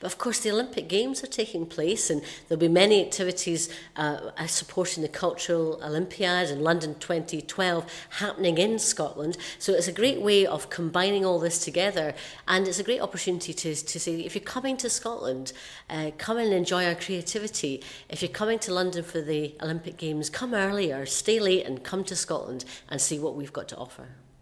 But of course, the Olympic Games are taking place, and there'll be many activities uh, uh supporting the Cultural Olympiad and London 2012 happening in Scotland. So it's a great way of combining all this together, and it's a great opportunity to, to say if you're coming to Scotland, uh, come and enjoy our creativity. If you're coming to London for the Olympic Games, come earlier, stay late, and come to Scotland and see what we've got to offer.